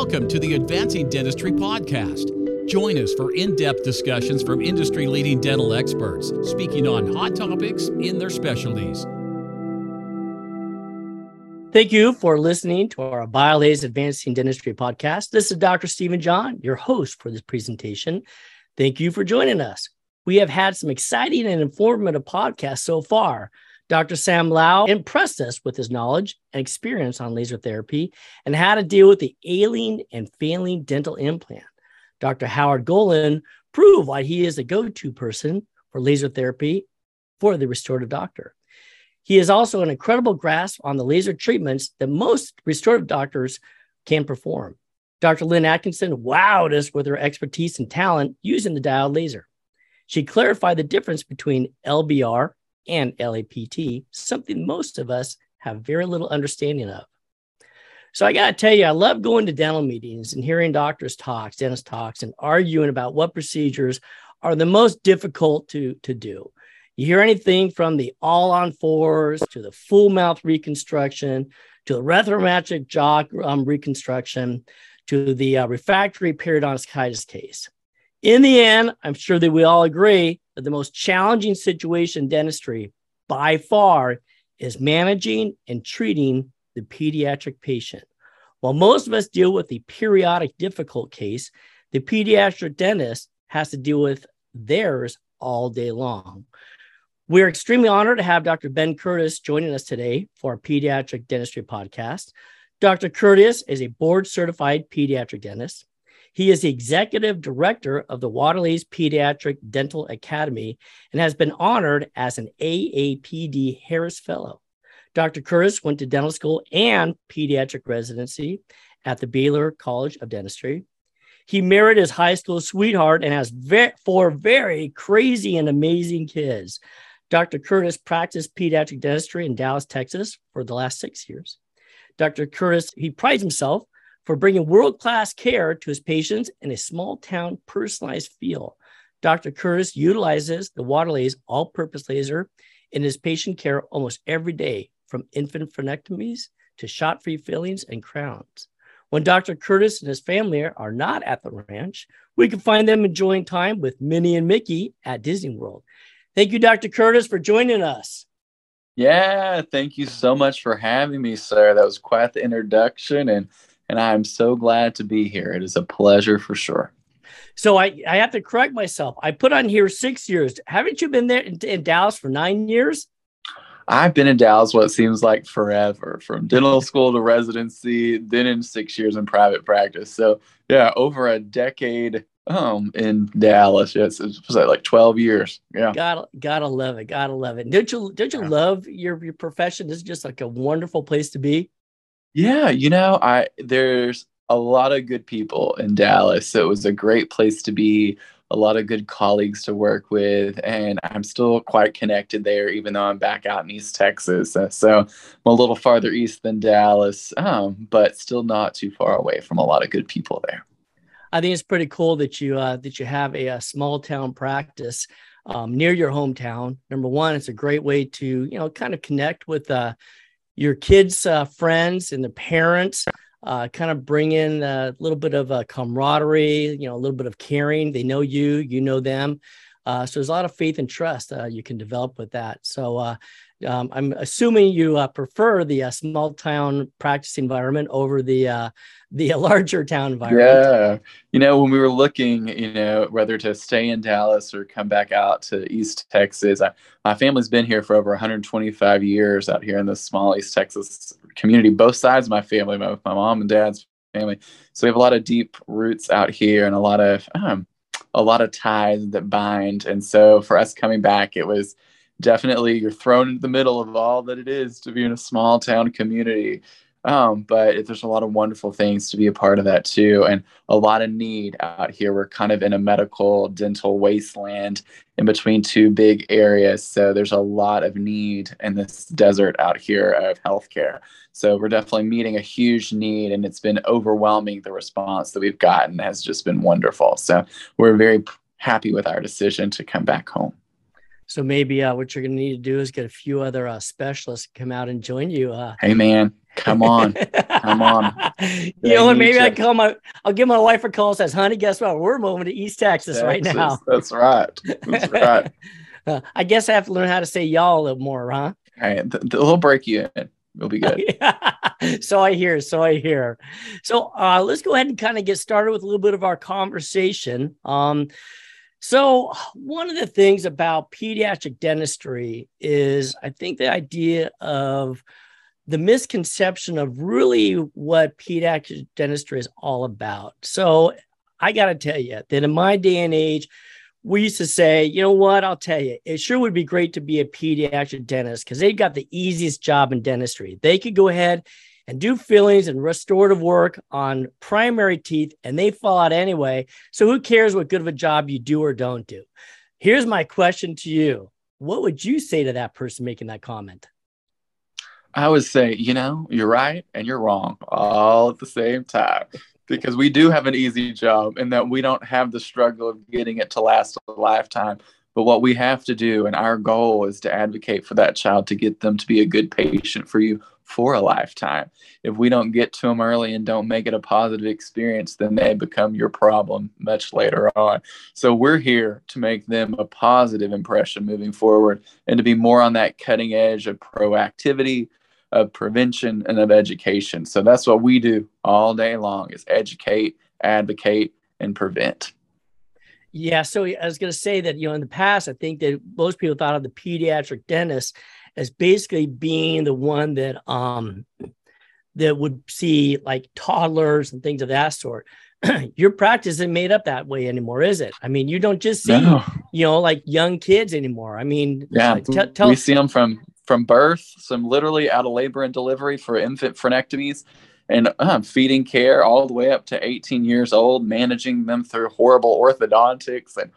Welcome to the Advancing Dentistry Podcast. Join us for in depth discussions from industry leading dental experts speaking on hot topics in their specialties. Thank you for listening to our BIOLASE Advancing Dentistry podcast. This is Dr. Stephen John, your host for this presentation. Thank you for joining us. We have had some exciting and informative podcasts so far. Dr. Sam Lau impressed us with his knowledge and experience on laser therapy and how to deal with the ailing and failing dental implant. Dr. Howard Golan proved why he is the go to person for laser therapy for the restorative doctor. He has also an incredible grasp on the laser treatments that most restorative doctors can perform. Dr. Lynn Atkinson wowed us with her expertise and talent using the diode laser. She clarified the difference between LBR and LAPT, something most of us have very little understanding of. So I got to tell you, I love going to dental meetings and hearing doctors' talks, dentist talks, and arguing about what procedures are the most difficult to, to do. You hear anything from the all on fours to the full mouth reconstruction to the retrognathic jaw um, reconstruction to the uh, refractory periodontitis case. In the end, I'm sure that we all agree the most challenging situation in dentistry by far is managing and treating the pediatric patient. While most of us deal with the periodic difficult case, the pediatric dentist has to deal with theirs all day long. We're extremely honored to have Dr. Ben Curtis joining us today for our pediatric dentistry podcast. Dr. Curtis is a board certified pediatric dentist. He is the executive director of the Waterlase Pediatric Dental Academy and has been honored as an AAPD Harris Fellow. Dr. Curtis went to dental school and pediatric residency at the Baylor College of Dentistry. He married his high school sweetheart and has ve- four very crazy and amazing kids. Dr. Curtis practiced pediatric dentistry in Dallas, Texas for the last six years. Dr. Curtis, he prides himself for bringing world class care to his patients in a small town personalized feel. Dr. Curtis utilizes the Waterlase all purpose laser in his patient care almost every day, from infant frenectomies to shot free fillings and crowns. When Dr. Curtis and his family are not at the ranch, we can find them enjoying time with Minnie and Mickey at Disney World. Thank you, Dr. Curtis, for joining us. Yeah, thank you so much for having me, sir. That was quite the introduction, and and I'm so glad to be here. It is a pleasure for sure. So I, I have to correct myself. I put on here six years. Haven't you been there in, in Dallas for nine years? I've been in Dallas what seems like forever, from dental school to residency, then in six years in private practice. So yeah, over a decade um in Dallas. Yes, it was like twelve years. Yeah, gotta gotta love it. Gotta love it. Don't you don't you yeah. love your your profession? This is just like a wonderful place to be. Yeah, you know, I there's a lot of good people in Dallas. So it was a great place to be, a lot of good colleagues to work with, and I'm still quite connected there, even though I'm back out in East Texas. Uh, so I'm a little farther east than Dallas, um, but still not too far away from a lot of good people there. I think it's pretty cool that you uh, that you have a, a small town practice um, near your hometown. Number one, it's a great way to you know kind of connect with uh, your kids' uh, friends and the parents. Uh, kind of bring in a little bit of a camaraderie, you know, a little bit of caring. They know you, you know them. Uh, so there's a lot of faith and trust uh, you can develop with that. So uh, um, I'm assuming you uh, prefer the uh, small town practice environment over the uh, the larger town environment. Yeah, you know, when we were looking, you know, whether to stay in Dallas or come back out to East Texas, I, my family's been here for over 125 years out here in this small East Texas community. Both sides of my family, my, my mom and dad's family, so we have a lot of deep roots out here and a lot of um, a lot of ties that bind. And so for us coming back, it was definitely you're thrown into the middle of all that it is to be in a small town community. Um, but there's a lot of wonderful things to be a part of that too, and a lot of need out here. We're kind of in a medical dental wasteland in between two big areas, so there's a lot of need in this desert out here of healthcare. So we're definitely meeting a huge need, and it's been overwhelming. The response that we've gotten has just been wonderful. So we're very happy with our decision to come back home. So maybe uh, what you're going to need to do is get a few other uh, specialists to come out and join you. Uh, hey, man. Come on, come on. you know, and maybe I call my, I'll give my wife a call. Says, "Honey, guess what? We're moving to East Texas, Texas. right now." That's right. That's right. uh, I guess I have to learn how to say y'all a little more, huh? All right, they'll break you in. It'll be good. so I hear. So I hear. So uh, let's go ahead and kind of get started with a little bit of our conversation. Um, so, one of the things about pediatric dentistry is I think the idea of the misconception of really what pediatric dentistry is all about. So, I got to tell you that in my day and age, we used to say, you know what, I'll tell you, it sure would be great to be a pediatric dentist because they've got the easiest job in dentistry. They could go ahead and do fillings and restorative work on primary teeth, and they fall out anyway. So who cares what good of a job you do or don't do? Here's my question to you What would you say to that person making that comment? I would say, you know, you're right and you're wrong all at the same time because we do have an easy job and that we don't have the struggle of getting it to last a lifetime. But what we have to do, and our goal is to advocate for that child to get them to be a good patient for you for a lifetime. If we don't get to them early and don't make it a positive experience, then they become your problem much later on. So we're here to make them a positive impression moving forward and to be more on that cutting edge of proactivity, of prevention, and of education. So that's what we do all day long is educate, advocate, and prevent. Yeah, so I was going to say that you know in the past, I think that most people thought of the pediatric dentist as basically being the one that um that would see like toddlers and things of that sort. Your practice isn't made up that way anymore, is it? I mean, you don't just see no. you know like young kids anymore. I mean, yeah, like, t- tell- we see them from from birth, some literally out of labor and delivery for infant frenectomies and uh, feeding care all the way up to 18 years old, managing them through horrible orthodontics and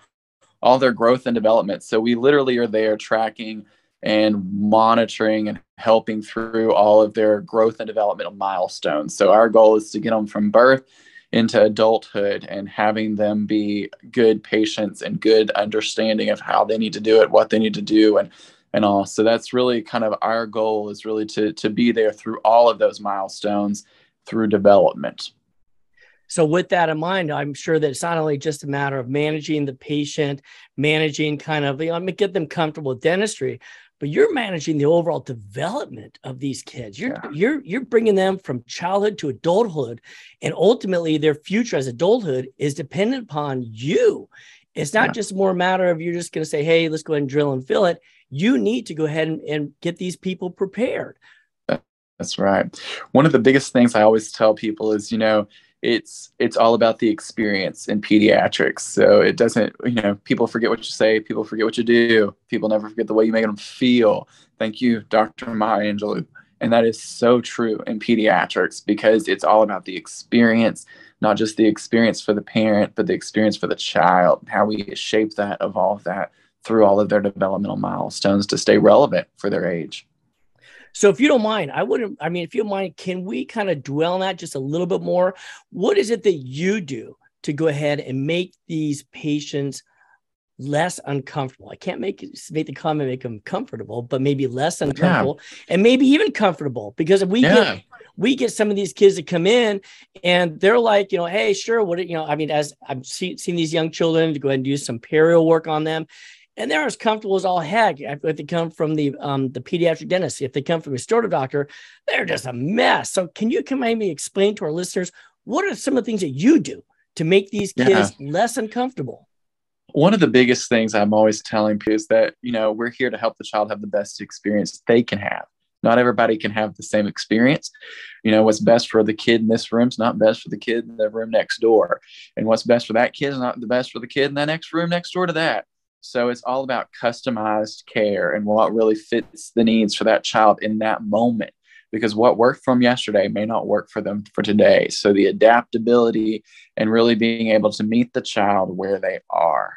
all their growth and development. So we literally are there tracking and monitoring and helping through all of their growth and developmental milestones. So our goal is to get them from birth into adulthood and having them be good patients and good understanding of how they need to do it, what they need to do and and all. So that's really kind of our goal is really to to be there through all of those milestones through development. So, with that in mind, I'm sure that it's not only just a matter of managing the patient, managing kind of, you know, get them comfortable with dentistry, but you're managing the overall development of these kids. You're yeah. you're you're bringing them from childhood to adulthood, and ultimately their future as adulthood is dependent upon you. It's not yeah. just more a matter of you're just going to say, "Hey, let's go ahead and drill and fill it." You need to go ahead and, and get these people prepared. That's right. One of the biggest things I always tell people is, you know, it's it's all about the experience in pediatrics. So it doesn't, you know, people forget what you say, people forget what you do, people never forget the way you make them feel. Thank you, Dr. Maya Angelou. And that is so true in pediatrics because it's all about the experience, not just the experience for the parent, but the experience for the child, how we shape that, evolve that through all of their developmental milestones to stay relevant for their age. So if you don't mind, I wouldn't, I mean, if you don't mind, can we kind of dwell on that just a little bit more? What is it that you do to go ahead and make these patients less uncomfortable? I can't make make the comment make them comfortable, but maybe less uncomfortable yeah. and maybe even comfortable because we yeah. get we get some of these kids that come in and they're like, you know, hey, sure, what you know, I mean, as I've seen, seen these young children to go ahead and do some perio work on them and they're as comfortable as all heck if they come from the um, the pediatric dentist. If they come from a restorative doctor, they're just a mess. So, can you come maybe explain to our listeners what are some of the things that you do to make these kids yeah. less uncomfortable? One of the biggest things I'm always telling people is that you know we're here to help the child have the best experience they can have. Not everybody can have the same experience. You know, what's best for the kid in this room is not best for the kid in the room next door. And what's best for that kid is not the best for the kid in that next room next door to that. So it's all about customized care and what really fits the needs for that child in that moment. Because what worked from yesterday may not work for them for today. So the adaptability and really being able to meet the child where they are.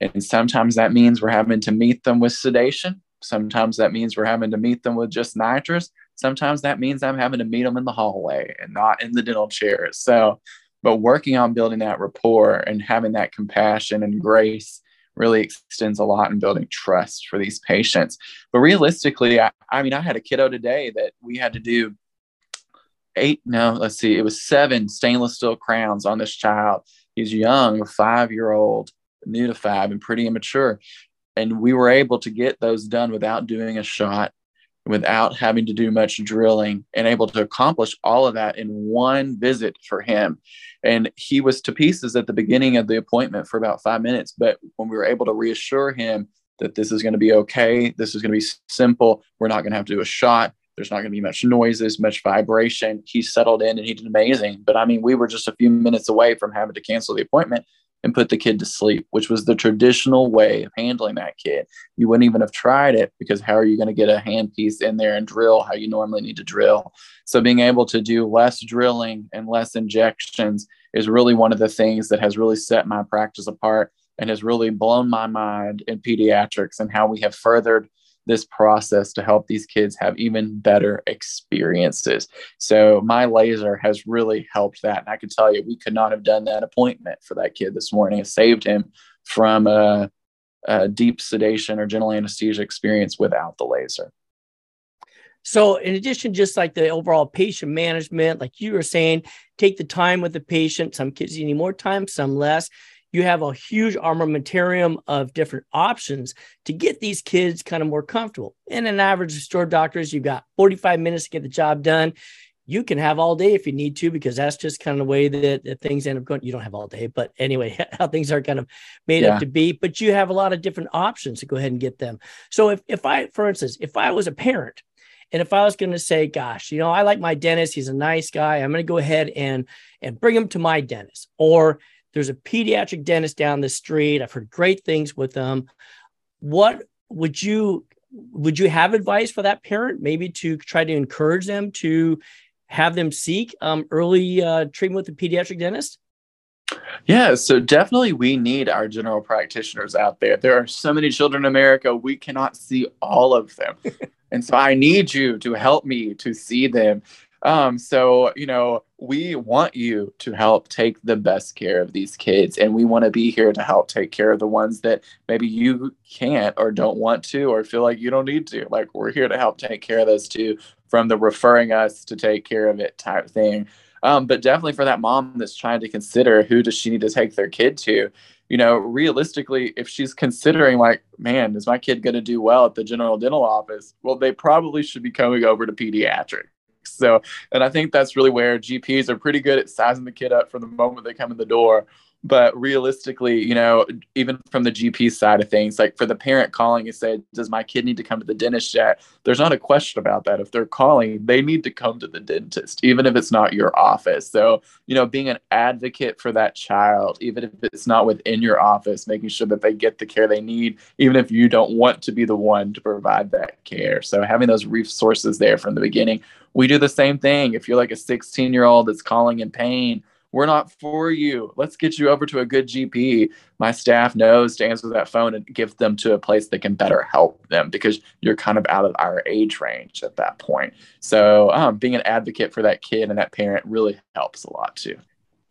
And sometimes that means we're having to meet them with sedation. Sometimes that means we're having to meet them with just nitrous. Sometimes that means I'm having to meet them in the hallway and not in the dental chair. So, but working on building that rapport and having that compassion and grace really extends a lot in building trust for these patients. But realistically, I, I mean, I had a kiddo today that we had to do eight, no, let's see, it was seven stainless steel crowns on this child. He's young, a five year old, new to five, and pretty immature. And we were able to get those done without doing a shot, without having to do much drilling, and able to accomplish all of that in one visit for him. And he was to pieces at the beginning of the appointment for about five minutes. But when we were able to reassure him that this is going to be okay, this is going to be simple, we're not going to have to do a shot, there's not going to be much noises, much vibration. He settled in and he did amazing. But I mean, we were just a few minutes away from having to cancel the appointment and put the kid to sleep, which was the traditional way of handling that kid. You wouldn't even have tried it because how are you going to get a handpiece in there and drill how you normally need to drill? So being able to do less drilling and less injections is really one of the things that has really set my practice apart and has really blown my mind in pediatrics and how we have furthered this process to help these kids have even better experiences. So my laser has really helped that. And I can tell you, we could not have done that appointment for that kid this morning. It saved him from a, a deep sedation or general anesthesia experience without the laser. So, in addition, just like the overall patient management, like you were saying, take the time with the patient. Some kids need more time, some less you have a huge armamentarium of different options to get these kids kind of more comfortable. In an average store doctors, you've got 45 minutes to get the job done. You can have all day if you need to, because that's just kind of the way that, that things end up going. You don't have all day, but anyway, how things are kind of made yeah. up to be. But you have a lot of different options to go ahead and get them. So if, if I, for instance, if I was a parent and if I was going to say, gosh, you know, I like my dentist, he's a nice guy, I'm going to go ahead and and bring him to my dentist. Or there's a pediatric dentist down the street. I've heard great things with them. What would you would you have advice for that parent maybe to try to encourage them to have them seek um, early uh, treatment with a pediatric dentist? Yeah, so definitely we need our general practitioners out there. There are so many children in America, we cannot see all of them. and so I need you to help me to see them. Um, so, you know, we want you to help take the best care of these kids, and we want to be here to help take care of the ones that maybe you can't or don't want to or feel like you don't need to. Like, we're here to help take care of those too, from the referring us to take care of it type thing. Um, but definitely for that mom that's trying to consider who does she need to take their kid to, you know, realistically, if she's considering like, man, is my kid going to do well at the general dental office? Well, they probably should be coming over to pediatric so, and I think that's really where GPs are pretty good at sizing the kid up from the moment they come in the door. But realistically, you know, even from the GP side of things, like for the parent calling and say, Does my kid need to come to the dentist yet? There's not a question about that. If they're calling, they need to come to the dentist, even if it's not your office. So, you know, being an advocate for that child, even if it's not within your office, making sure that they get the care they need, even if you don't want to be the one to provide that care. So, having those resources there from the beginning we do the same thing. If you're like a 16 year old that's calling in pain, we're not for you. Let's get you over to a good GP. My staff knows to answer that phone and give them to a place that can better help them because you're kind of out of our age range at that point. So, um, being an advocate for that kid and that parent really helps a lot too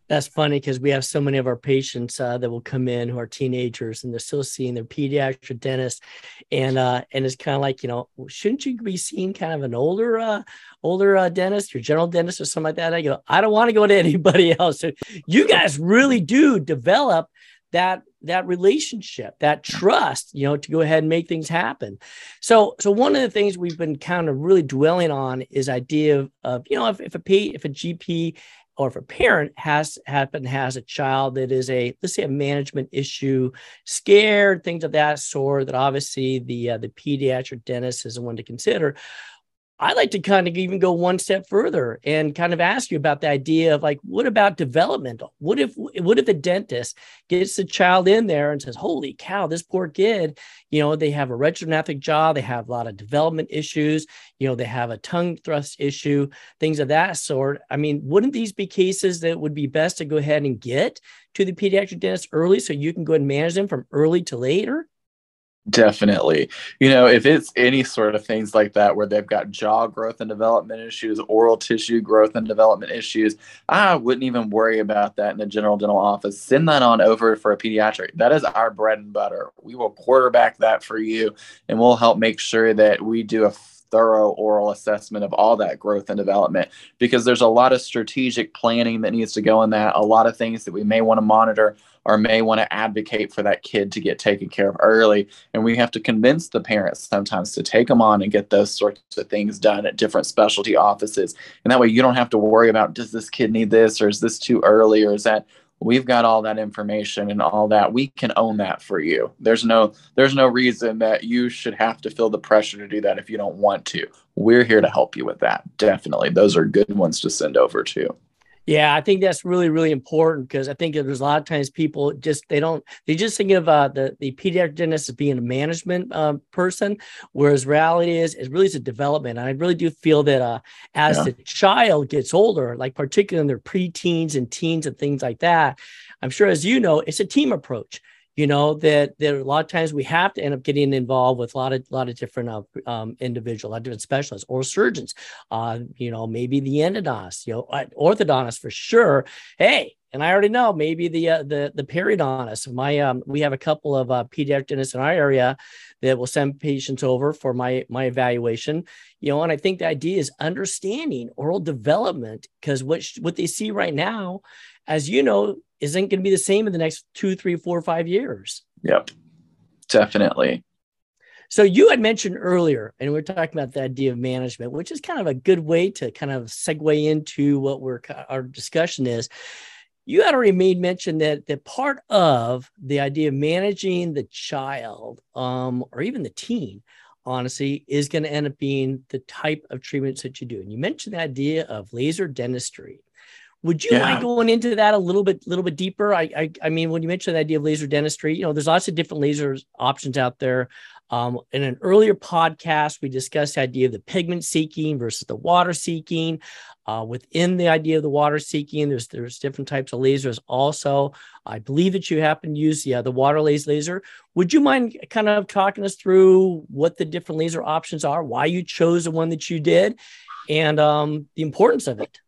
that's funny because we have so many of our patients uh, that will come in who are teenagers and they're still seeing their pediatric dentist, and uh, and it's kind of like you know shouldn't you be seeing kind of an older uh, older uh, dentist, your general dentist or something like that? I go, I don't want to go to anybody else. So you guys really do develop that that relationship that trust you know to go ahead and make things happen so so one of the things we've been kind of really dwelling on is idea of, of you know if, if a P, if a gp or if a parent has happen has a child that is a let's say a management issue scared things of that sort that obviously the uh, the pediatric dentist is the one to consider I'd like to kind of even go one step further and kind of ask you about the idea of like, what about developmental? What if what if the dentist gets the child in there and says, "Holy cow, this poor kid, you know, they have a retrognathic jaw, they have a lot of development issues, you know, they have a tongue thrust issue, things of that sort." I mean, wouldn't these be cases that would be best to go ahead and get to the pediatric dentist early so you can go and manage them from early to later? Definitely. You know, if it's any sort of things like that where they've got jaw growth and development issues, oral tissue growth and development issues, I wouldn't even worry about that in the general dental office. Send that on over for a pediatric. That is our bread and butter. We will quarterback that for you and we'll help make sure that we do a thorough oral assessment of all that growth and development because there's a lot of strategic planning that needs to go in that, a lot of things that we may want to monitor or may want to advocate for that kid to get taken care of early. And we have to convince the parents sometimes to take them on and get those sorts of things done at different specialty offices. And that way you don't have to worry about does this kid need this or is this too early or is that we've got all that information and all that. We can own that for you. There's no there's no reason that you should have to feel the pressure to do that if you don't want to. We're here to help you with that. Definitely. Those are good ones to send over to yeah, I think that's really, really important because I think there's a lot of times people just they don't they just think of uh, the the pediatric dentist as being a management uh, person, whereas reality is it really is a development. And I really do feel that uh, as yeah. the child gets older, like particularly in their preteens and teens and things like that, I'm sure as you know, it's a team approach you know that that a lot of times we have to end up getting involved with a lot of lot of different uh, um, individuals, a lot of different specialists or surgeons. Uh, you know, maybe the endodontist, you know, orthodontist for sure. Hey, and I already know maybe the uh, the the periodontist. My um, we have a couple of uh, pediatric dentists in our area that will send patients over for my my evaluation. You know, and I think the idea is understanding oral development because what what they see right now, as you know, isn't going to be the same in the next two, three, four, five years. Yep, definitely. So you had mentioned earlier, and we are talking about the idea of management, which is kind of a good way to kind of segue into what we're our discussion is. You had already made mention that that part of the idea of managing the child, um, or even the teen, honestly, is going to end up being the type of treatments that you do. And you mentioned the idea of laser dentistry. Would you yeah. mind going into that a little bit, little bit deeper? I, I, I mean, when you mentioned the idea of laser dentistry, you know, there's lots of different laser options out there. Um, in an earlier podcast, we discussed the idea of the pigment seeking versus the water seeking. Uh, within the idea of the water seeking, there's there's different types of lasers. Also, I believe that you happen to use yeah the Waterlase laser. Would you mind kind of talking us through what the different laser options are, why you chose the one that you did, and um, the importance of it?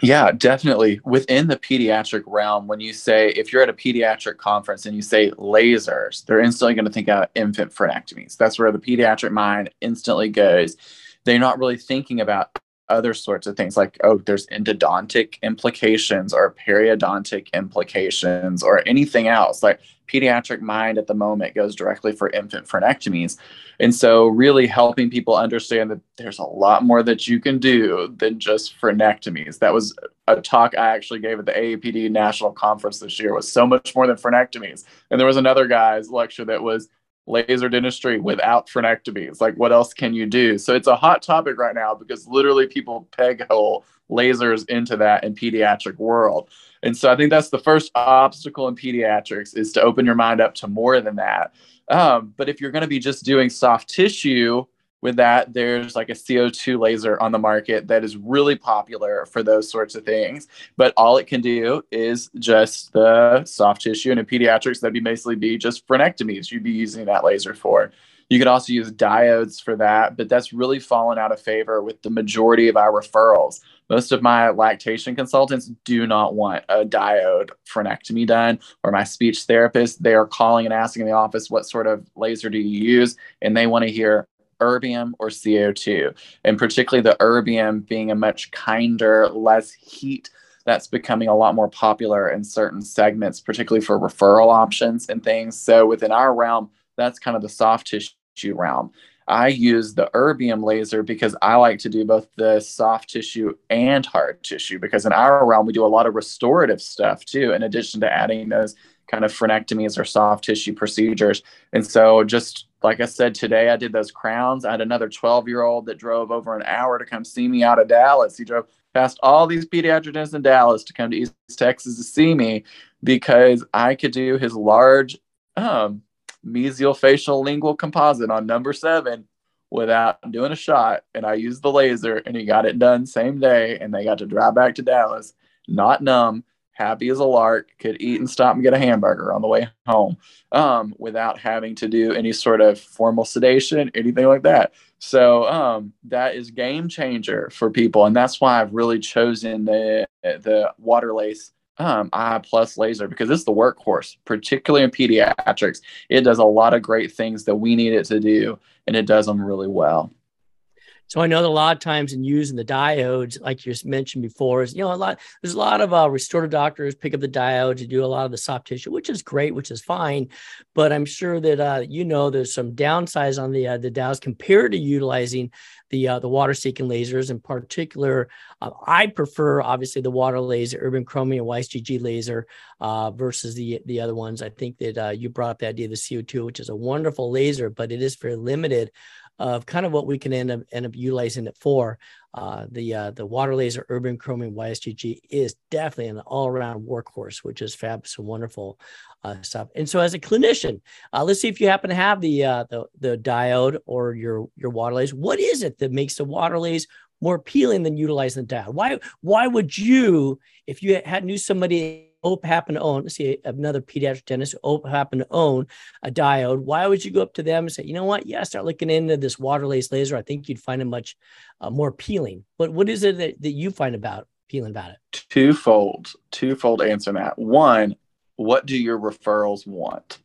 Yeah, definitely. Within the pediatric realm, when you say, if you're at a pediatric conference and you say lasers, they're instantly going to think about infant frenectomies. That's where the pediatric mind instantly goes. They're not really thinking about other sorts of things like, oh, there's endodontic implications or periodontic implications or anything else. Like pediatric mind at the moment goes directly for infant frenectomies. And so, really helping people understand that there's a lot more that you can do than just frenectomies. That was a talk I actually gave at the AAPD National Conference this year. Was so much more than frenectomies. And there was another guy's lecture that was laser dentistry without frenectomies. Like, what else can you do? So it's a hot topic right now because literally people peg hole lasers into that in pediatric world. And so I think that's the first obstacle in pediatrics is to open your mind up to more than that. Um, but if you're going to be just doing soft tissue with that, there's like a CO2 laser on the market that is really popular for those sorts of things. But all it can do is just the soft tissue. And in pediatrics, that'd be basically be just frenectomies you'd be using that laser for. You could also use diodes for that, but that's really fallen out of favor with the majority of our referrals. Most of my lactation consultants do not want a diode frenectomy done, or my speech therapist, they are calling and asking in the office, what sort of laser do you use? And they want to hear erbium or CO2, and particularly the erbium being a much kinder, less heat. That's becoming a lot more popular in certain segments, particularly for referral options and things. So within our realm, that's kind of the soft tissue realm. I use the erbium laser because I like to do both the soft tissue and hard tissue because in our realm we do a lot of restorative stuff too in addition to adding those kind of frenectomies or soft tissue procedures. And so just like I said today I did those crowns. I had another 12-year-old that drove over an hour to come see me out of Dallas. He drove past all these pediatricians in Dallas to come to East Texas to see me because I could do his large um, facial lingual composite on number seven without doing a shot. And I used the laser and he got it done same day. And they got to drive back to Dallas, not numb, happy as a lark, could eat and stop and get a hamburger on the way home um, without having to do any sort of formal sedation, anything like that. So um, that is game changer for people. And that's why I've really chosen the, the Waterlase um, iPlus laser because it's the workhorse, particularly in pediatrics. It does a lot of great things that we need it to do, and it does them really well. So I know that a lot of times in using the diodes, like you mentioned before, is you know a lot. There's a lot of uh, restorative doctors pick up the diodes and do a lot of the soft tissue, which is great, which is fine. But I'm sure that uh, you know there's some downsides on the uh, the diodes compared to utilizing the uh, the water seeking lasers. In particular, uh, I prefer obviously the water laser, erbium chromium YSGG laser uh, versus the the other ones. I think that uh, you brought up the idea of the CO2, which is a wonderful laser, but it is very limited of kind of what we can end up end up utilizing it for. Uh, the uh, the water laser erbium chromium YSGG is definitely an all around workhorse, which is fabulous and wonderful uh, stuff. And so, as a clinician, uh, let's see if you happen to have the uh, the the diode or your your water laser. What is it that makes the water laser more appealing than utilizing the diode? Why why would you, if you had knew somebody Ope happen to own, see, another pediatric dentist, Ope happen to own a diode, why would you go up to them and say, you know what? Yeah, start looking into this water Waterlase laser. I think you'd find it much uh, more appealing. But what is it that, that you find about appealing about it? Twofold, twofold answer that. One, what do your referrals want?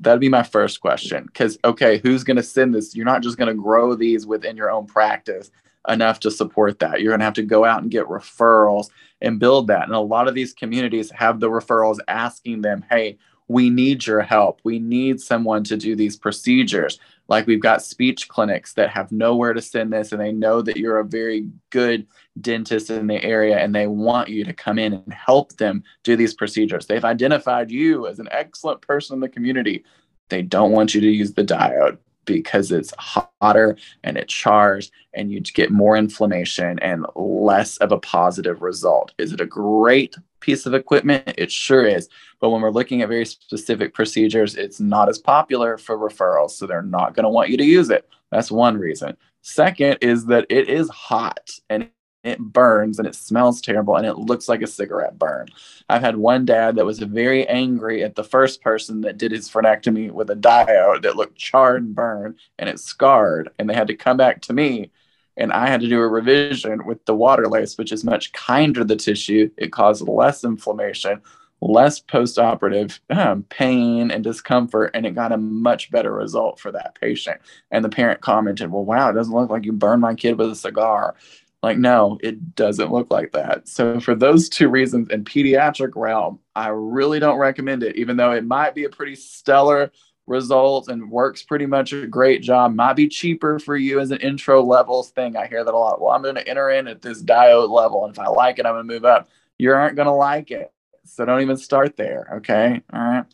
That'd be my first question. Because, okay, who's going to send this? You're not just going to grow these within your own practice enough to support that. You're going to have to go out and get referrals and build that. And a lot of these communities have the referrals asking them, hey, we need your help. We need someone to do these procedures. Like we've got speech clinics that have nowhere to send this, and they know that you're a very good dentist in the area and they want you to come in and help them do these procedures. They've identified you as an excellent person in the community. They don't want you to use the diode because it's hotter and it chars and you get more inflammation and less of a positive result. Is it a great piece of equipment? It sure is. But when we're looking at very specific procedures, it's not as popular for referrals. So they're not going to want you to use it. That's one reason. Second is that it is hot and it burns and it smells terrible and it looks like a cigarette burn. I've had one dad that was very angry at the first person that did his frenectomy with a diode that looked charred and burned and it scarred. And they had to come back to me and I had to do a revision with the Waterlase, which is much kinder to the tissue. It caused less inflammation, less postoperative um, pain and discomfort, and it got a much better result for that patient. And the parent commented, Well, wow, it doesn't look like you burned my kid with a cigar. Like, no, it doesn't look like that. So, for those two reasons, in pediatric realm, I really don't recommend it, even though it might be a pretty stellar result and works pretty much a great job. Might be cheaper for you as an intro levels thing. I hear that a lot. Well, I'm going to enter in at this diode level, and if I like it, I'm going to move up. You aren't going to like it. So, don't even start there. Okay. All right.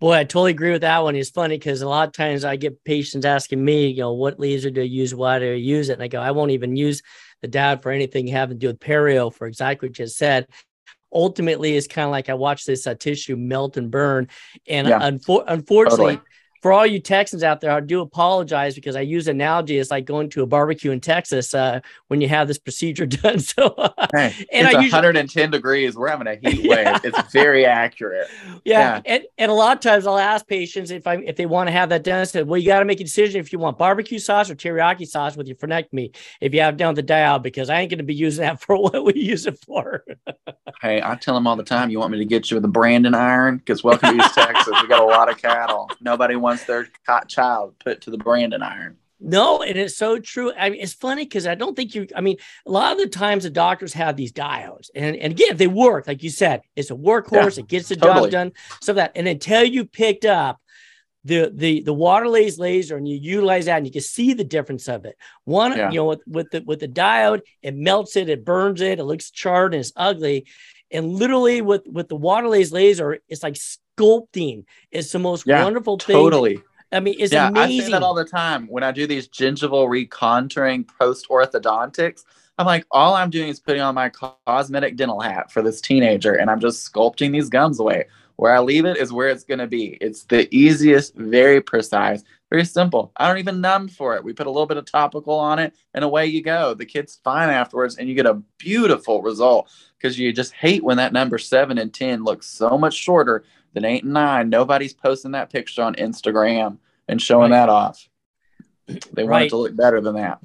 Boy, I totally agree with that one. It's funny because a lot of times I get patients asking me, you know, what laser do I use? Why do I use it? And I go, I won't even use the diode for anything having to do with perio for exactly what you just said. Ultimately, it's kind of like I watch this uh, tissue melt and burn. And yeah, unfo- unfortunately, totally for all you Texans out there, I do apologize because I use analogy as like going to a barbecue in Texas uh, when you have this procedure done. So, hey, and it's I 110 usually, degrees. We're having a heat yeah. wave. It's very accurate. Yeah. yeah. And, and a lot of times I'll ask patients if I if they want to have that done. I said, well, you got to make a decision if you want barbecue sauce or teriyaki sauce with your frenectomy if you have down the dial because I ain't going to be using that for what we use it for. hey, I tell them all the time, you want me to get you with a Brandon iron? Because welcome to East Texas. We got a lot of cattle. Nobody wants wants their child put to the branding iron. No, and it's so true. I mean, it's funny because I don't think you. I mean, a lot of the times the doctors have these diodes, and and again, they work, like you said, it's a workhorse. Yeah, it gets the totally. job done. So that, and until you picked up the the the Waterlase laser and you utilize that, and you can see the difference of it. One, yeah. you know, with, with the with the diode, it melts it, it burns it, it looks charred and it's ugly. And literally with with the Waterlase laser, it's like sculpting. It's the most yeah, wonderful thing. Totally. I mean, it's yeah, amazing. I say that all the time when I do these gingival recontouring post orthodontics. I'm like, all I'm doing is putting on my cosmetic dental hat for this teenager, and I'm just sculpting these gums away. Where I leave it is where it's going to be. It's the easiest, very precise, very simple. I don't even numb for it. We put a little bit of topical on it, and away you go. The kid's fine afterwards, and you get a beautiful result because you just hate when that number seven and 10 looks so much shorter than eight and nine. Nobody's posting that picture on Instagram and showing right. that off. They want right. it to look better than that.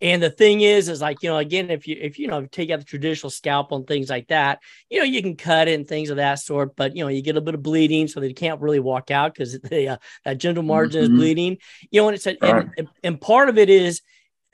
And the thing is, is like, you know, again, if you, if you know, take out the traditional scalpel and things like that, you know, you can cut it and things of that sort, but, you know, you get a bit of bleeding so they can't really walk out because the, uh, that gingival margin mm-hmm. is bleeding, you know, and it's, a, and, and, and part of it is,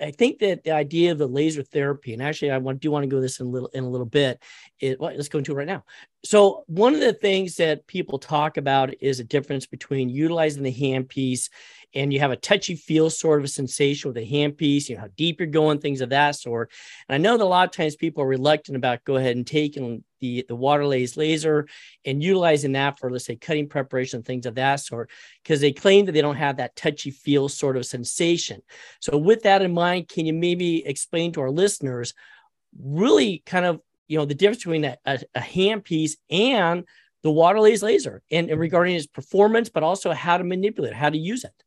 I think that the idea of the laser therapy, and actually, I want, do want to go this in a little in a little bit. It, well, let's go into it right now. So, one of the things that people talk about is a difference between utilizing the handpiece and you have a touchy feel sort of a sensation with a handpiece, you know, how deep you're going, things of that sort. And I know that a lot of times people are reluctant about go ahead and taking the, the Waterlase laser and utilizing that for, let's say, cutting preparation, things of that sort, because they claim that they don't have that touchy feel sort of sensation. So, with that in mind, can you maybe explain to our listeners really kind of, you know, the difference between a, a, a handpiece and the Waterlase laser and, and regarding its performance, but also how to manipulate it, how to use it?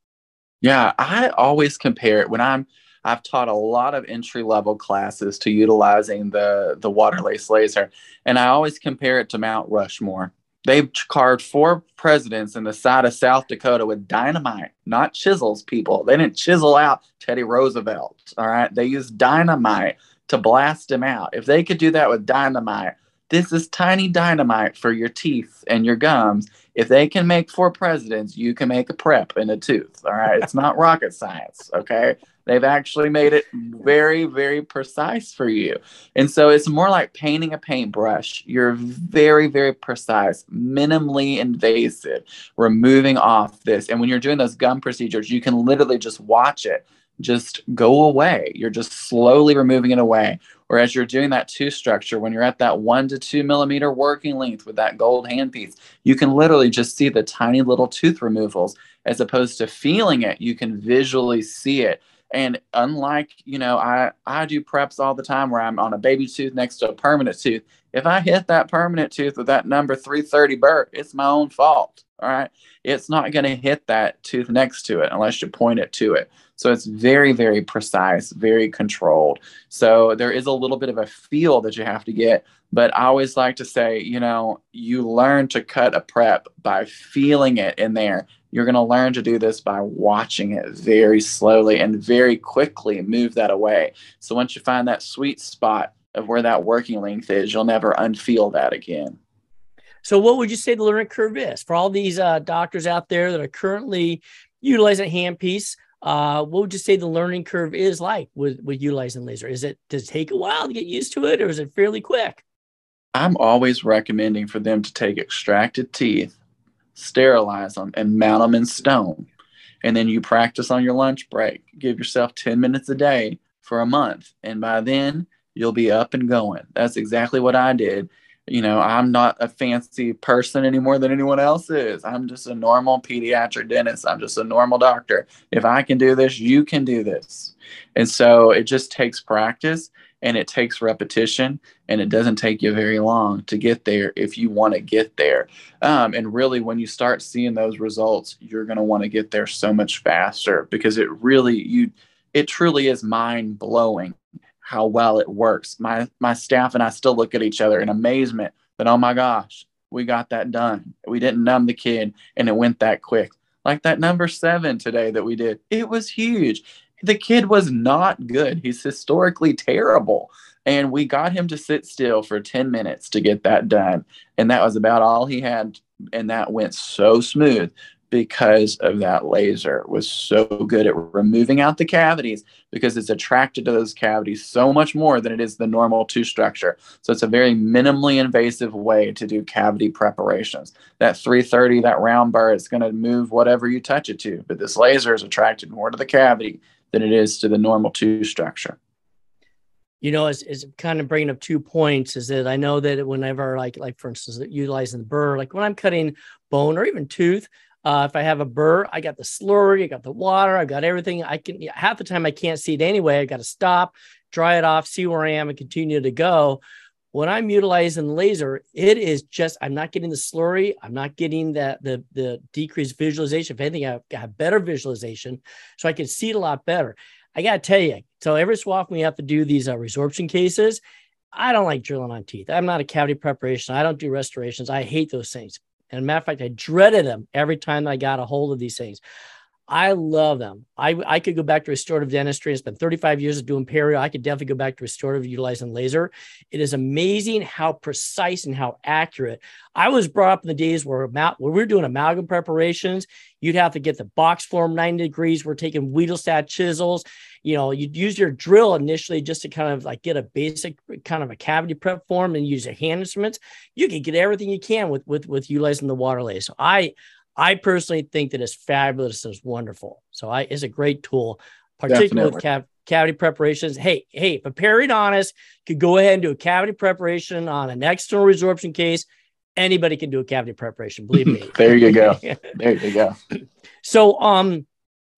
Yeah, I always compare it when I'm I've taught a lot of entry level classes to utilizing the the Waterlase laser, and I always compare it to Mount Rushmore. They've carved four presidents in the side of South Dakota with dynamite, not chisels, people. They didn't chisel out Teddy Roosevelt. All right. They used dynamite to blast him out. If they could do that with dynamite, this is tiny dynamite for your teeth and your gums. If they can make four presidents, you can make a prep in a tooth. All right. It's not rocket science. Okay. They've actually made it very, very precise for you. And so it's more like painting a paintbrush. You're very, very precise, minimally invasive, removing off this. And when you're doing those gum procedures, you can literally just watch it just go away. You're just slowly removing it away. Whereas you're doing that tooth structure, when you're at that one to two millimeter working length with that gold handpiece, you can literally just see the tiny little tooth removals as opposed to feeling it. You can visually see it. And unlike, you know, I, I do preps all the time where I'm on a baby tooth next to a permanent tooth. If I hit that permanent tooth with that number 330 burr, it's my own fault. All right. It's not going to hit that tooth next to it unless you point it to it. So it's very, very precise, very controlled. So there is a little bit of a feel that you have to get. But I always like to say, you know, you learn to cut a prep by feeling it in there. You're going to learn to do this by watching it very slowly and very quickly move that away. So once you find that sweet spot of where that working length is, you'll never unfeel that again. So, what would you say the learning curve is for all these uh, doctors out there that are currently utilizing a handpiece? Uh, what would you say the learning curve is like with, with utilizing laser? Is it does it take a while to get used to it, or is it fairly quick? I'm always recommending for them to take extracted teeth, sterilize them, and mount them in stone. And then you practice on your lunch break. Give yourself 10 minutes a day for a month. And by then, you'll be up and going. That's exactly what I did you know, I'm not a fancy person any more than anyone else is. I'm just a normal pediatric dentist. I'm just a normal doctor. If I can do this, you can do this. And so it just takes practice and it takes repetition and it doesn't take you very long to get there if you want to get there. Um, and really, when you start seeing those results, you're going to want to get there so much faster because it really, you, it truly is mind blowing how well it works. My my staff and I still look at each other in amazement that oh my gosh, we got that done. We didn't numb the kid and it went that quick. Like that number 7 today that we did. It was huge. The kid was not good. He's historically terrible. And we got him to sit still for 10 minutes to get that done. And that was about all he had. And that went so smooth because of that laser was so good at removing out the cavities because it's attracted to those cavities so much more than it is the normal tooth structure. So it's a very minimally invasive way to do cavity preparations. That 330, that round burr, is going to move whatever you touch it to, but this laser is attracted more to the cavity than it is to the normal tooth structure. You know, it's, it's kind of bringing up two points is that I know that whenever, like, like for instance, utilizing the burr, like when I'm cutting bone or even tooth, uh, if I have a burr, I got the slurry, I got the water, I got everything. I can half the time I can't see it anyway. I got to stop, dry it off, see where I am, and continue to go. When I'm utilizing laser, it is just I'm not getting the slurry, I'm not getting that the the decreased visualization. If anything, I have better visualization, so I can see it a lot better. I gotta tell you, so every so often we have to do these uh, resorption cases. I don't like drilling on teeth. I'm not a cavity preparation. I don't do restorations. I hate those things. And matter of fact, I dreaded them every time I got a hold of these things. I love them. I, I could go back to restorative dentistry. It's been 35 years of doing perio. I could definitely go back to restorative utilizing laser. It is amazing how precise and how accurate. I was brought up in the days where, where we were doing amalgam preparations. You'd have to get the box form 90 degrees. We're taking Wedelstaedt chisels. You know, you'd use your drill initially just to kind of like get a basic kind of a cavity prep form and use your hand instruments. You can get everything you can with with with utilizing the Waterlase. So I I personally think that it's fabulous. It's wonderful. So I it's a great tool, particularly Definitely. with cav- cavity preparations. Hey, hey, if a periodontist could go ahead and do a cavity preparation on an external resorption case, anybody can do a cavity preparation. Believe me. there you go. There you go. So, um,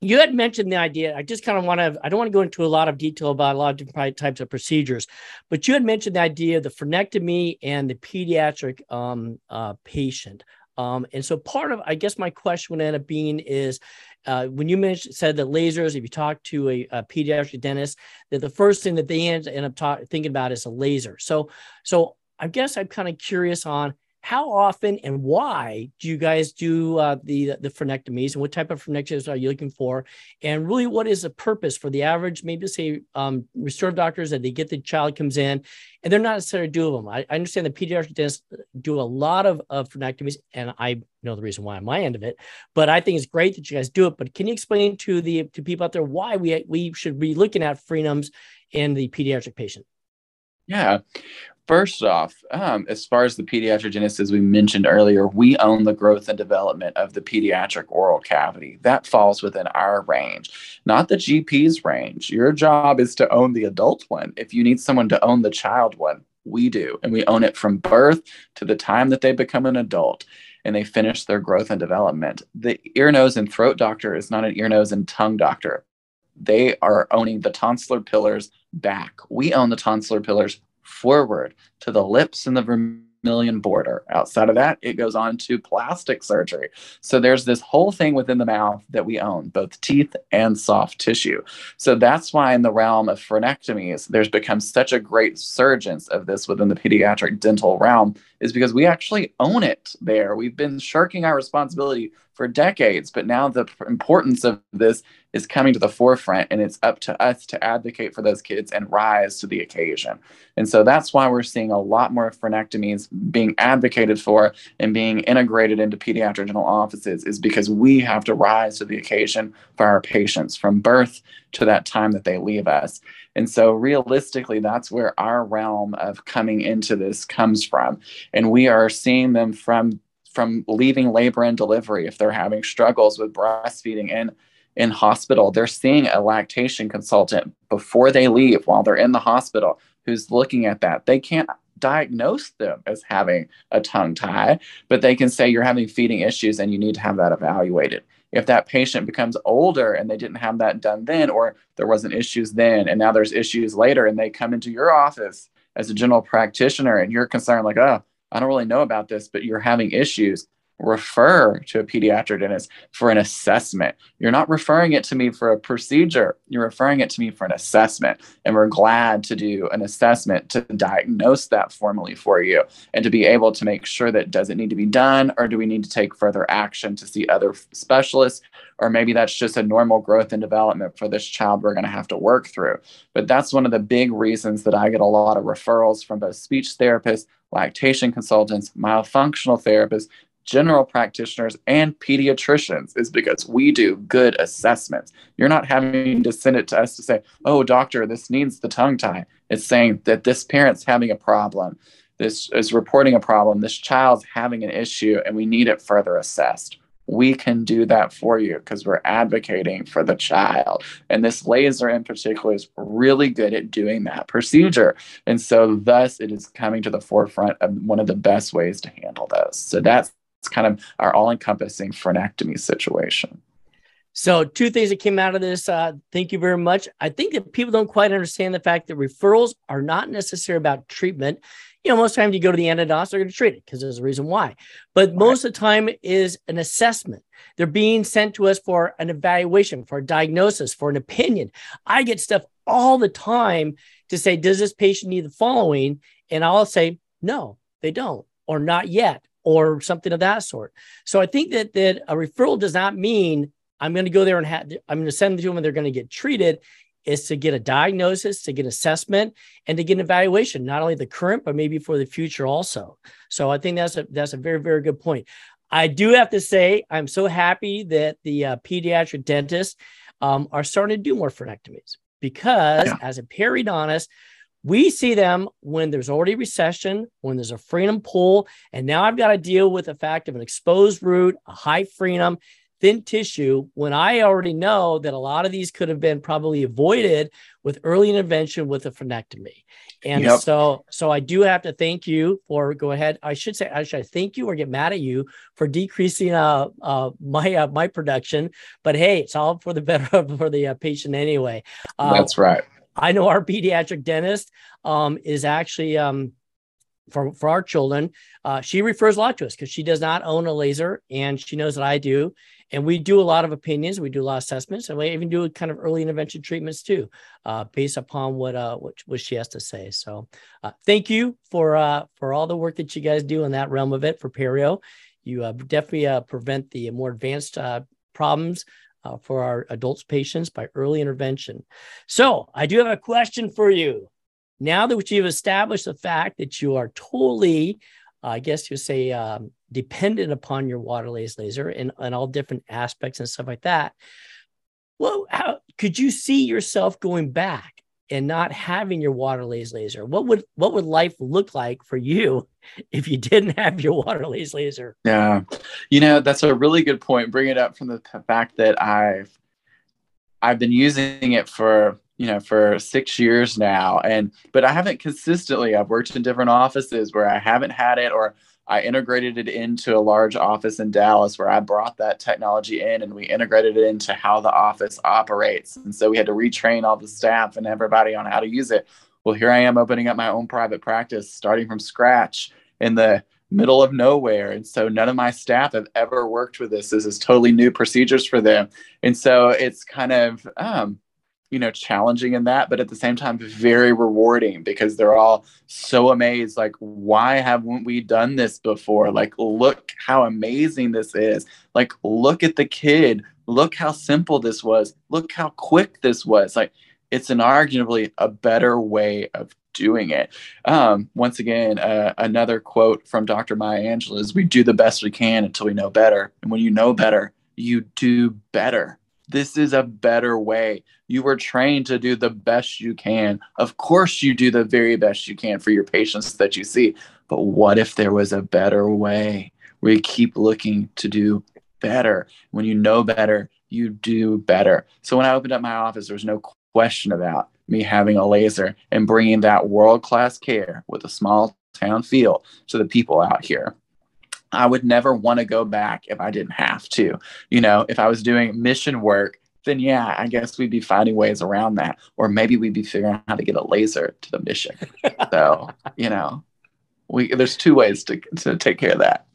you had mentioned the idea. I just kind of want to, I don't want to go into a lot of detail about a lot of different types of procedures, but you had mentioned the idea of the frenectomy and the pediatric um, uh, patient. Um, and so part of, I guess my question would end up being is uh, when you mentioned said that lasers, if you talk to a, a pediatric dentist, that the first thing that they end, end up talk, thinking about is a laser. So, so I guess I'm kind of curious on how often and why do you guys do uh, the the frenectomies and what type of frenectomies are you looking for? And really what is the purpose for the average maybe say um, restorative doctors that they get the child comes in and they're not necessarily doing them. I, I understand the pediatric dentists do a lot of, of frenectomies and I know the reason why on my end of it but I think it's great that you guys do it. But can you explain to the to people out there why we we should be looking at frenums in the pediatric patient? Yeah. First off, um, as far as the pediatric as we mentioned earlier, we own the growth and development of the pediatric oral cavity. That falls within our range, not the GP's range. Your job is to own the adult one. If you need someone to own the child one, we do. And we own it from birth to the time that they become an adult and they finish their growth and development. The ear, nose, and throat doctor is not an ear, nose, and tongue doctor. They are owning the tonsillar pillars back. We own the tonsillar pillars forward to the lips and the vermilion border. Outside of that, it goes on to plastic surgery. So there's this whole thing within the mouth that we own, both teeth and soft tissue. So that's why, in the realm of frenectomies, there's become such a great surgence of this within the pediatric dental realm, is because we actually own it there. We've been shirking our responsibility for decades, but now the importance of this is coming to the forefront and it's up to us to advocate for those kids and rise to the occasion. And so that's why we're seeing a lot more frenectomies being advocated for and being integrated into pediatric dental offices is because we have to rise to the occasion for our patients from birth to that time that they leave us. And so realistically that's where our realm of coming into this comes from. And we are seeing them from from leaving labor and delivery if they're having struggles with breastfeeding and in hospital, they're seeing a lactation consultant before they leave while they're in the hospital who's looking at that. They can't diagnose them as having a tongue tie, but they can say you're having feeding issues and you need to have that evaluated. If that patient becomes older and they didn't have that done then, or there wasn't issues then, and now there's issues later, and they come into your office as a general practitioner and you're concerned, like, oh, I don't really know about this, but you're having issues refer to a pediatric dentist for an assessment. You're not referring it to me for a procedure, you're referring it to me for an assessment. And we're glad to do an assessment to diagnose that formally for you and to be able to make sure that does it need to be done or do we need to take further action to see other specialists or maybe that's just a normal growth and development for this child we're going to have to work through. But that's one of the big reasons that I get a lot of referrals from both speech therapists, lactation consultants, myofunctional therapists, general practitioners and pediatricians is because we do good assessments. You're not having to send it to us to say, oh, doctor, this needs the tongue tie. It's saying that this parent's having a problem. This is reporting a problem. This child's having an issue and we need it further assessed. We can do that for you because we're advocating for the child. And this laser in particular is really good at doing that procedure. And so, thus, it is coming to the forefront of one of the best ways to handle those. So, that's it's kind of our all-encompassing frenectomy situation. So, two things that came out of this. Uh, thank you very much. I think that people don't quite understand the fact that referrals are not necessarily about treatment. You know, most times you go to the endodontist, they're going to treat it because there's a reason why. But right. most of the time is an assessment. They're being sent to us for an evaluation, for a diagnosis, for an opinion. I get stuff all the time to say, does this patient need the following? And I'll say, no, they don't, or not yet or something of that sort. So I think that that a referral does not mean I'm going to go there and have, I'm going to send them to them and they're going to get treated is to get a diagnosis, to get assessment, and to get an evaluation, not only the current, but maybe for the future also. So I think that's a that's a very, very good point. I do have to say, I'm so happy that the uh, pediatric dentists um, are starting to do more frenectomies because yeah. as a periodontist, we see them when there's already recession, when there's a frenum pull, and now I've got to deal with the fact of an exposed root, a high frenum, thin tissue when I already know that a lot of these could have been probably avoided with early intervention with a frenectomy. And yep. so, so I do have to thank you for go ahead. I should say, I should thank you or get mad at you for decreasing uh, uh my uh, my production. But hey, it's all for the better for the uh, patient anyway. Uh, That's right. I know our pediatric dentist um, is actually um, for, for our children. Uh, she refers a lot to us because she does not own a laser and she knows that I do and we do a lot of opinions we do a lot of assessments and we even do kind of early intervention treatments too uh, based upon what uh what, what she has to say so uh, thank you for uh for all the work that you guys do in that realm of it for perio you uh, definitely prevent the more advanced problems uh, for our adults patients by early intervention so i do have a question for you now that you've established the fact that you are totally I guess you say um, dependent upon your Waterlase laser and, and all different aspects and stuff like that. Well, how could you see yourself going back and not having your water laser? What would what would life look like for you if you didn't have your Waterlase laser? Yeah, you know that's a really good point. Bring it up from the fact that I've I've been using it for you know for six years now and but i haven't consistently i've worked in different offices where i haven't had it or I integrated it into a large office in Dallas where I brought that technology in and we integrated it into how the office operates. And so we had to retrain all the staff and everybody on how to use it. Well, here I am opening up my own private practice, starting from scratch in the middle of nowhere. And so none of my staff have ever worked with this. This is totally new procedures for them. And so it's kind of, um, you know challenging in that but at the same time very rewarding because they're all so amazed like why haven't we done this before? Like look how amazing this is. Like look at the kid. Look how simple this was. Look how quick this was. Like it's an arguably a better way of doing it. Um, once again uh, another quote from dr maya angelou is we do the best we can until we know better. And when you know better you do better this is a better way. You were trained to do the best you can. Of course, you do the very best you can for your patients that you see. But what if there was a better way where you keep looking to do better? When you know better, you do better. So when I opened up my office, there was no question about me having a laser and bringing that world class care with a small town feel to the people out here. I would never want to go back if I didn't have to. You know, if I was doing mission work, then yeah, I guess we'd be finding ways around that. Or maybe we'd be figuring out how to get a laser to the mission. so, you know, we there's two ways to to take care of that.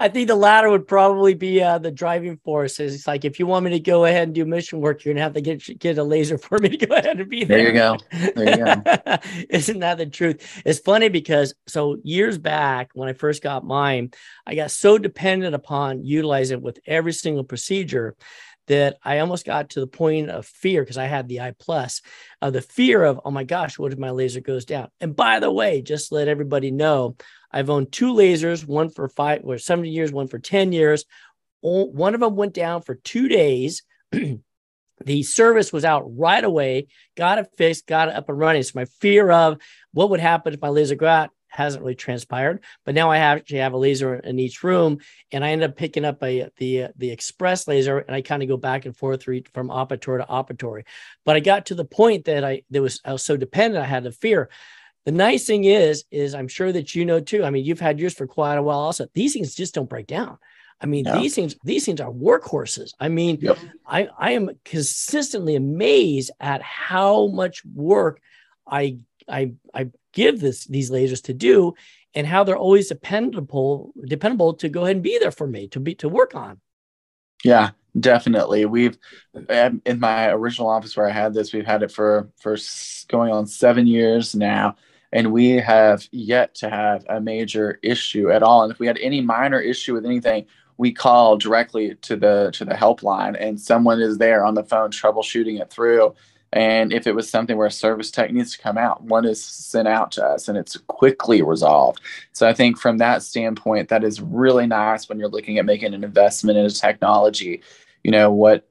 I think the latter would probably be uh, the driving force. It's like if you want me to go ahead and do mission work, you're gonna have to get get a laser for me to go ahead and be there. There you go. There you go. Isn't that the truth? It's funny because so years back when I first got mine, I got so dependent upon utilizing it with every single procedure that I almost got to the point of fear because I had the iPlus, of uh, the fear of, oh my gosh, what if my laser goes down? And by the way, just let everybody know, I've owned two lasers, one for five or 70 years, one for 10 years. One of them went down for two days. the service was out right away, got it fixed, got it up and running. So my fear of what would happen if my laser got hasn't really transpired. But now I actually have a laser in each room, and I end up picking up a the the express laser, and I kind of go back and forth from operatory to operatory. But I got to the point that I there was I was so dependent, I had the fear. The nice thing is, is I'm sure that you know too. I mean, you've had yours for quite a while. Also, these things just don't break down. I mean, yeah. these things these things are workhorses. I mean, yep. I I am consistently amazed at how much work I I I give this these lasers to do, and how they're always dependable dependable to go ahead and be there for me to be to work on. Yeah, definitely. We've um, in my original office where I had this, we've had it for for going on seven years now and we have yet to have a major issue at all. And if we had any minor issue with anything, we call directly to the to the helpline and someone is there on the phone troubleshooting it through. And if it was something where a service tech needs to come out one is sent out to us and it's quickly resolved. So i think from that standpoint that is really nice when you're looking at making an investment in a technology. You know what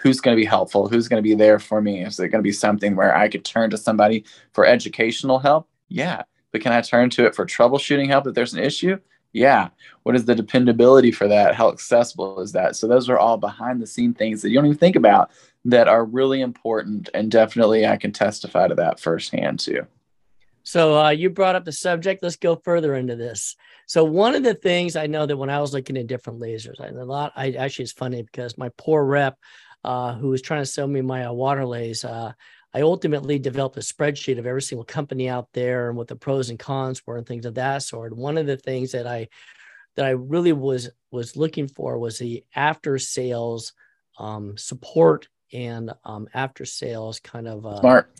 who's going to be helpful? Who's going to be there for me? Is it going to be something where i could turn to somebody for educational help yeah. But can i turn to it for troubleshooting help if there's an issue? Yeah. What is the dependability for that? How accessible is that? So those are all behind the scene things that you don't even think about that are really important and definitely i can testify to that firsthand too. So uh, you brought up the subject. Let's go further into this. So one of the things i know that when i was looking at different lasers I, a lot i actually it's funny because my poor rep uh, who was trying to sell me my uh, Waterlase uh, I ultimately developed a spreadsheet of every single company out there and what the pros and cons were and things of that sort. One of the things that I that I really was was looking for was the after sales um, support and um, after sales kind of uh, smart.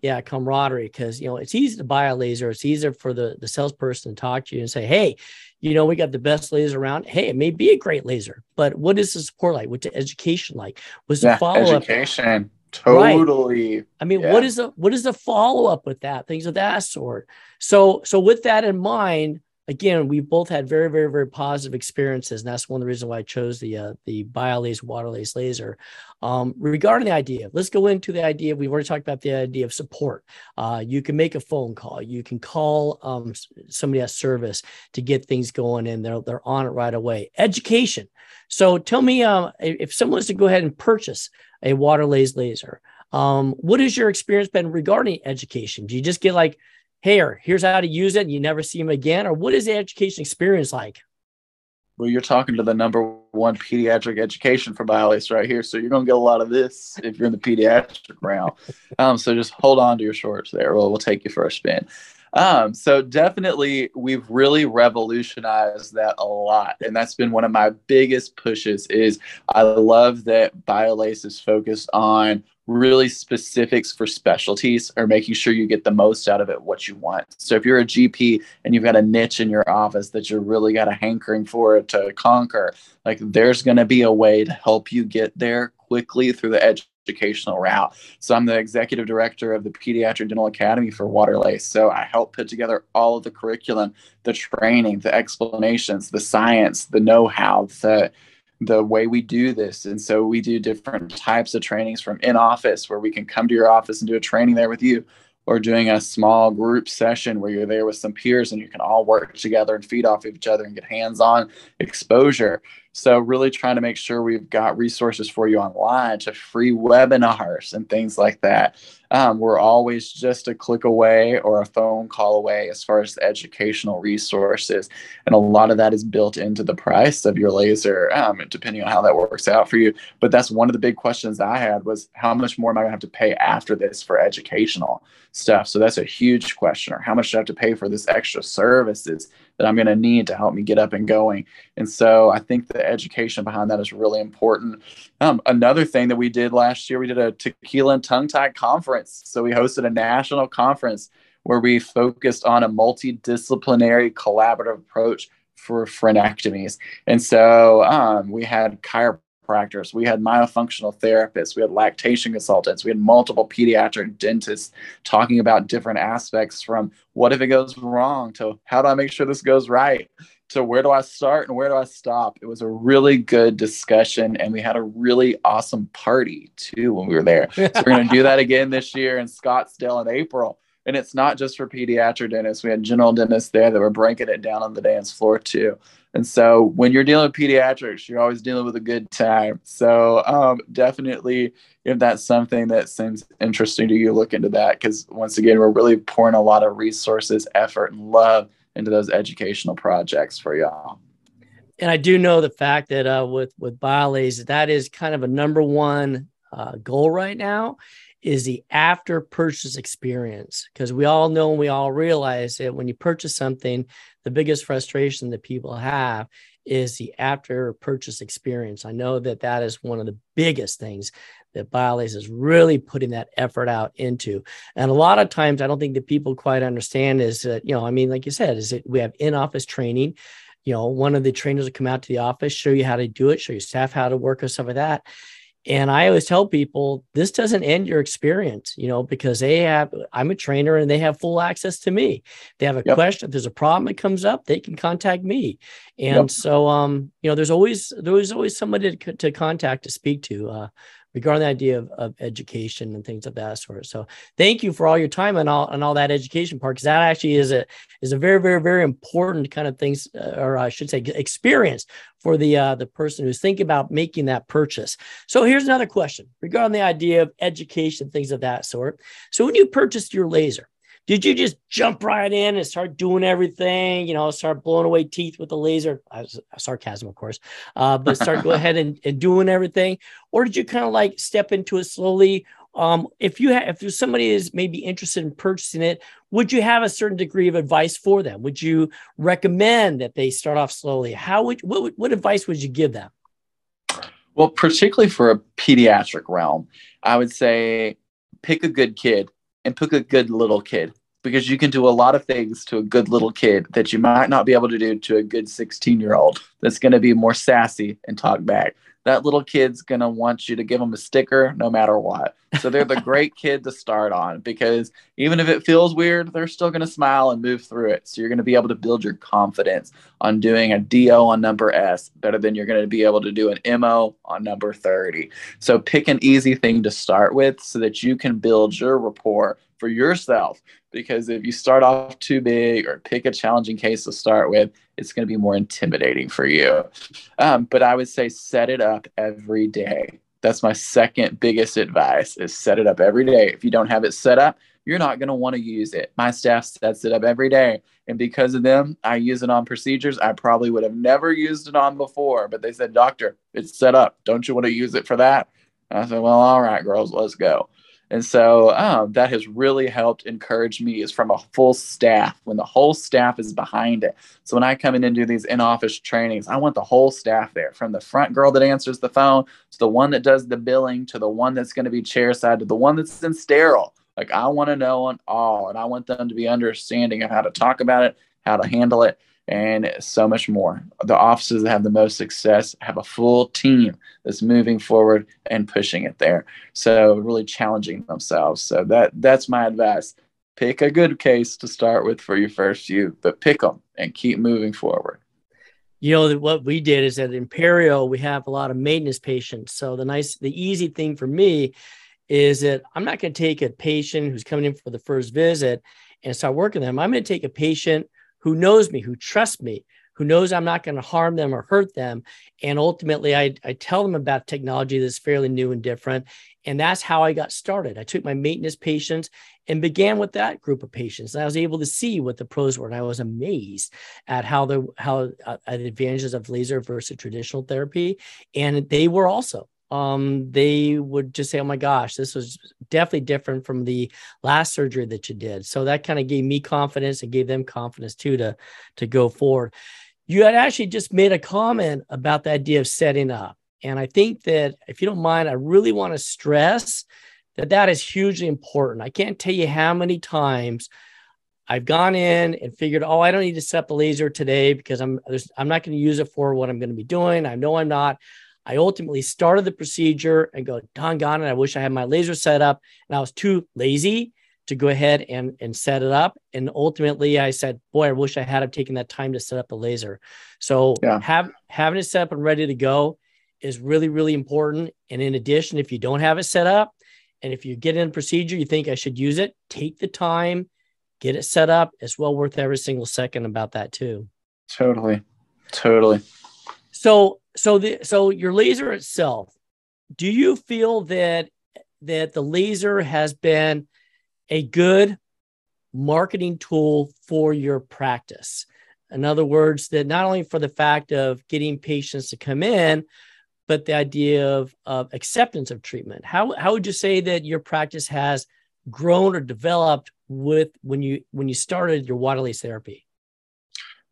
Yeah, camaraderie because you know it's easy to buy a laser. It's easier for the the salesperson to talk to you and say, "Hey, you know we got the best laser around. Hey, it may be a great laser, but what is the support like? What's the education like? Was the yeah, follow up education? Totally. Right. I mean, yeah. what is the what is the follow up with that? Things of that sort. So so with that in mind, again, we both had very very very positive experiences, and that's one of the reasons why I chose the uh, the BIOLASE Waterlase laser. Um, regarding the idea, let's go into the idea. We've already talked about the idea of support. Uh, you can make a phone call. You can call um, somebody at service to get things going, and they're they're on it right away. Education. So tell me, uh, if someone was to go ahead and purchase a Waterlase laser. Um, what has your experience been regarding education? Do you just get like, hey, here's how to use it, and you never see them again, or what is the education experience like? Well, you're talking to the number one pediatric education for BIOLASE right here, so you're going to get a lot of this if you're in the pediatric realm. Um, so just hold on to your shorts there. Well, we'll take you for a spin. Um, so definitely, we've really revolutionized that a lot, and that's been one of my biggest pushes. Is I love that BIOLASE is focused on really specifics for specialties or making sure you get the most out of it what you want so if you're a gp and you've got a niche in your office that you're really got a hankering for to conquer like there's going to be a way to help you get there quickly through the edge educational route. So I'm the executive director of the Pediatric Dental Academy for Waterlase. So I help put together all of the curriculum, the training, the explanations, the science, the know-how, the the way we do this. And so we do different types of trainings from in office where we can come to your office and do a training there with you or doing a small group session where you're there with some peers and you can all work together and feed off of each other and get hands-on exposure so really trying to make sure we've got resources for you online to free webinars and things like that um, we're always just a click away or a phone call away as far as the educational resources and a lot of that is built into the price of your laser um, depending on how that works out for you but that's one of the big questions i had was how much more am i going to have to pay after this for educational stuff. So that's a huge question. Or how much do I have to pay for this extra services that I'm going to need to help me get up and going? And so I think the education behind that is really important. Um, another thing that we did last year, we did a tequila and tongue tie conference. So we hosted a national conference where we focused on a multidisciplinary collaborative approach for frenectomies. And so um, we had chiropractors, we had myofunctional therapists, we had lactation consultants, we had multiple pediatric dentists talking about different aspects from what if it goes wrong to how do I make sure this goes right to where do I start and where do I stop. It was a really good discussion and we had a really awesome party too when we were there. So we're going to do that again this year in Scottsdale in April. And it's not just for pediatric dentists. We had general dentists there that were breaking it down on the dance floor too. And so when you're dealing with pediatrics, you're always dealing with a good time. So um, definitely, if that's something that seems interesting to you, look into that because once again, we're really pouring a lot of resources, effort, and love into those educational projects for y'all. And I do know the fact that uh, with with BIOLASE, that is kind of a number one uh, goal right now is the after purchase experience because we all know and we all realize that when you purchase something the biggest frustration that people have is the after purchase experience i know that that is one of the biggest things that BIOLASE is really putting that effort out into. And a lot of times, I don't think that people quite understand is that, you know, I mean, like you said, is that we have in office training you know, one of the trainers will come out to the office, show you how to do it, show your staff how to work and stuff like that. And I always tell people this doesn't end your experience, you know, because they have, I'm a trainer and they have full access to me. They have a yep. question, if there's a problem that comes up, they can contact me. And yep. so, um, you know, there's always, there's always somebody to, to contact to speak to. Uh, regarding the idea of, of education and things of that sort. So thank you for all your time and all and all that education part because that actually is a is a very very very important kind of things uh, or I should say experience for the uh, the person who's thinking about making that purchase. So here's another question regarding the idea of education things of that sort. So when you purchased your laser, did you just jump right in and start doing everything? You know, start blowing away teeth with the laser? sarcasm, of course, uh, but start go ahead and, and doing everything, or did you kind of like step into it slowly? Um, if you have, if there's somebody is maybe interested in purchasing it, would you have a certain degree of advice for them? Would you recommend that they start off slowly? How would what what advice would you give them? Well, particularly for a pediatric realm, I would say pick a good kid and pick a good little kid because you can do a lot of things to a good little kid that you might not be able to do to a good 16 year old that's going to be more sassy and talk back that little kid's going to want you to give them a sticker no matter what. So they're the great kid to start on because even if it feels weird, they're still going to smile and move through it. So you're going to be able to build your confidence on doing a DO on number S better than you're going to be able to do an MO on number 30. So pick an easy thing to start with so that you can build your rapport for yourself because if you start off too big or pick a challenging case to start with, it's going to be more intimidating for you. Um, but I would say set it up every day. That's my second biggest advice is set it up every day. If you don't have it set up, you're not going to want to use it. My staff sets it up every day. And because of them, I use it on procedures I probably would have never used it on before. But they said, Doctor, it's set up. Don't you want to use it for that? And I said, Well, all right, girls, let's go. And so um, that has really helped encourage me is from a full staff when the whole staff is behind it. So when I come in and do these in-office trainings, I want the whole staff there from the front girl that answers the phone to the one that does the billing to the one that's going to be chairside to the one that's in sterile. Like I want to know on all and I want them to be understanding of how to talk about it, how to handle it and so much more. The offices that have the most success have a full team that's moving forward and pushing it there. So really challenging themselves. So that that's my advice. Pick a good case to start with for your first few, but pick them and keep moving forward. You know what we did is at Imperial we have a lot of maintenance patients. So the nice, the easy thing for me is that I'm not going to take a patient who's coming in for the first visit and start working them. I'm going to take a patient who knows me, who trusts me, who knows I'm not going to harm them or hurt them. And ultimately, I, I tell them about technology that's fairly new and different. And that's how I got started. I took my maintenance patients and began with that group of patients. And I was able to see what the pros were. And I was amazed at how the how uh, the advantages of laser versus traditional therapy. And they were also um, they would just say, "Oh my gosh, this was definitely different from the last surgery that you did." So that kind of gave me confidence and gave them confidence too to to go forward. You had actually just made a comment about the idea of setting up, and I think that if you don't mind, I really want to stress that that is hugely important. I can't tell you how many times I've gone in and figured, oh, I don't need to set the laser today because I'm I'm not going to use it for what I'm going to be doing. I know I'm not. I ultimately started the procedure and go, doggone and I wish I had my laser set up. And I was too lazy to go ahead and, and set it up. And ultimately I said, boy, I wish I had taken that time to set up the laser. So yeah. have, having it set up and ready to go is really, really important. And in addition, if you don't have it set up, and if you get in a procedure, you think I should use it, take the time, get it set up. It's well worth every single second about that too. Totally. Totally. So so the so your laser itself, do you feel that that the laser has been a good marketing tool for your practice? In other words, that not only for the fact of getting patients to come in, but the idea of, of acceptance of treatment. How, how would you say that your practice has grown or developed with when you when you started your water therapy?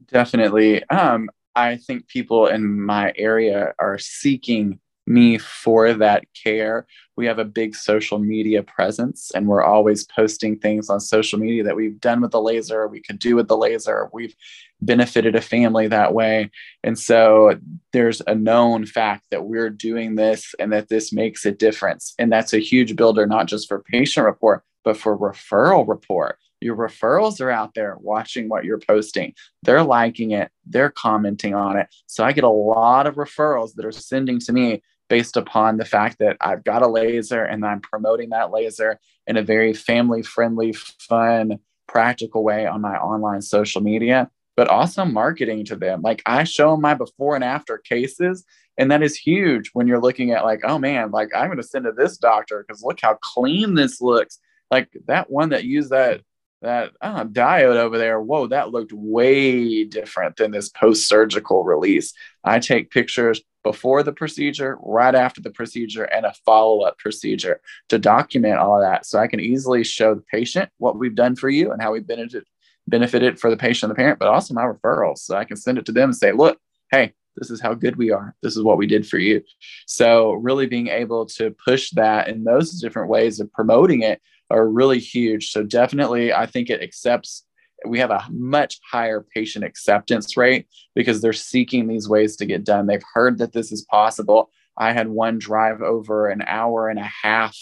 Definitely. Um, I think people in my area are seeking me for that care. We have a big social media presence and we're always posting things on social media that we've done with the laser, we could do with the laser. We've benefited a family that way. And so there's a known fact that we're doing this and that this makes a difference. And that's a huge builder, not just for patient report, but for referral report. Your referrals are out there watching what you're posting. They're liking it, they're commenting on it. So I get a lot of referrals that are sending to me based upon the fact that I've got a laser and I'm promoting that laser in a very family friendly, fun, practical way on my online social media, but also marketing to them. Like I show them my before and after cases. And that is huge when you're looking at like, oh man, like I'm going to send to this doctor because look how clean this looks. Like that one that used that that oh, diode over there, whoa, that looked way different than this post surgical release. I take pictures before the procedure, right after the procedure, and a follow up procedure to document all of that. So I can easily show the patient what we've done for you and how we've benefited, benefited for the patient and the parent, but also my referrals. So I can send it to them and say, look, hey, this is how good we are. This is what we did for you. So, really being able to push that in those different ways of promoting it are really huge. So, definitely, I think it accepts we have a much higher patient acceptance rate because they're seeking these ways to get done. They've heard that this is possible. I had one drive over an hour and a half